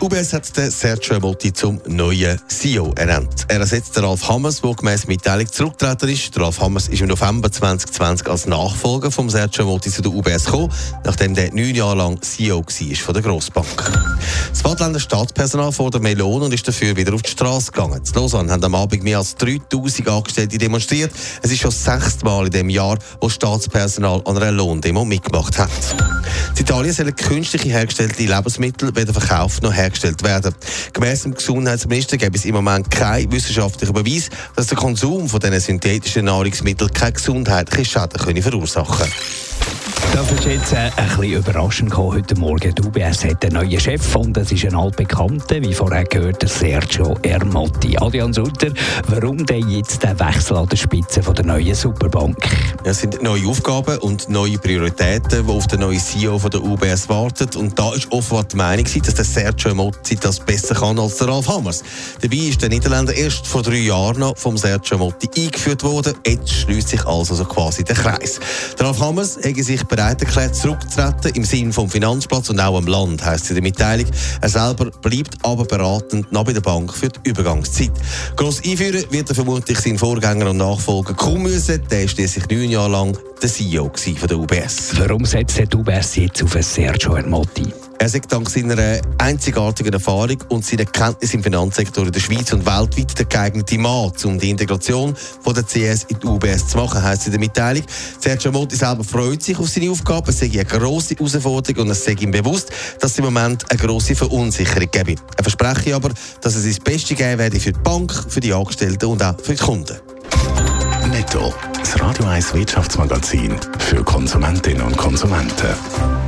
UBS hat den Sergio Motti zum neuen CEO ernannt. Er ersetzt den Ralf Hammers, der gemäss Mitteilung zurückgetreten ist. Der Ralf Hammers ist im November 2020 als Nachfolger von Sergio Motti zu der UBS gekommen, nachdem der neun Jahre lang CEO war von der Grossbank. Das Badländer Staatspersonal fordert mehr Lohn und ist dafür wieder auf die Straße gegangen. In Lausanne haben am Abend mehr als 3000 Angestellte demonstriert. Es ist schon das sechste Mal in dem Jahr, wo Staatspersonal an einer Lohndemo mitgemacht hat. In Italien sollen künstlich hergestellte Lebensmittel weder verkauft noch hergestellt werden. Gemäss dem Gesundheitsminister gibt es im Moment keinen wissenschaftlichen Beweis, dass der Konsum von diesen synthetischen Nahrungsmitteln keine gesundheitlichen Schäden verursachen können. Das ist jetzt äh, ein bisschen überraschend gekommen heute Morgen. Die UBS hat einen neuen Chef und das ist ein altbekannter, wie vorher gehört, Sergio Ermotti. Adrian Sutter, warum denn jetzt der Wechsel an der Spitze von der neuen Superbank? Es sind neue Aufgaben und neue Prioritäten, die auf den neuen CEO von der UBS warten. Und da ist offenbar die Meinung, dass der Sergio Ermotti das besser kann als der Ralf Hammers. Dabei ist der Niederländer erst vor drei Jahren noch vom Sergio Ermotti eingeführt worden. Jetzt schließt sich also quasi der Kreis. Der Ralf Hammers hat sich bereit erklärt, zurückzutreten im Sinne vom Finanzplatz und auch am Land, heisst in der Mitteilung. Er selber bleibt aber beratend noch bei der Bank für die Übergangszeit. Gross einführen wird er vermutlich seinen Vorgänger und Nachfolger kommen müssen. Der ist schließlich neun Jahre lang der CEO von der UBS. Warum setzt die UBS jetzt auf Sergio Ermotti? Er sagt dank seiner einzigartigen Erfahrung und seiner Kenntnis im Finanzsektor in der Schweiz und weltweit der geeignete Mann, um die Integration von der CS in die UBS zu machen, heisst in der Mitteilung. Sergio Motti selber freut sich auf seine Aufgabe. Es sei eine grosse Herausforderung und es sei ihm bewusst, dass es im Moment eine grosse Verunsicherung gebe. Er verspreche aber, dass es das Beste geben werde für die Bank, für die Angestellten und auch für die Kunden. Netto. Das Radio 1 Wirtschaftsmagazin für Konsumentinnen und Konsumenten.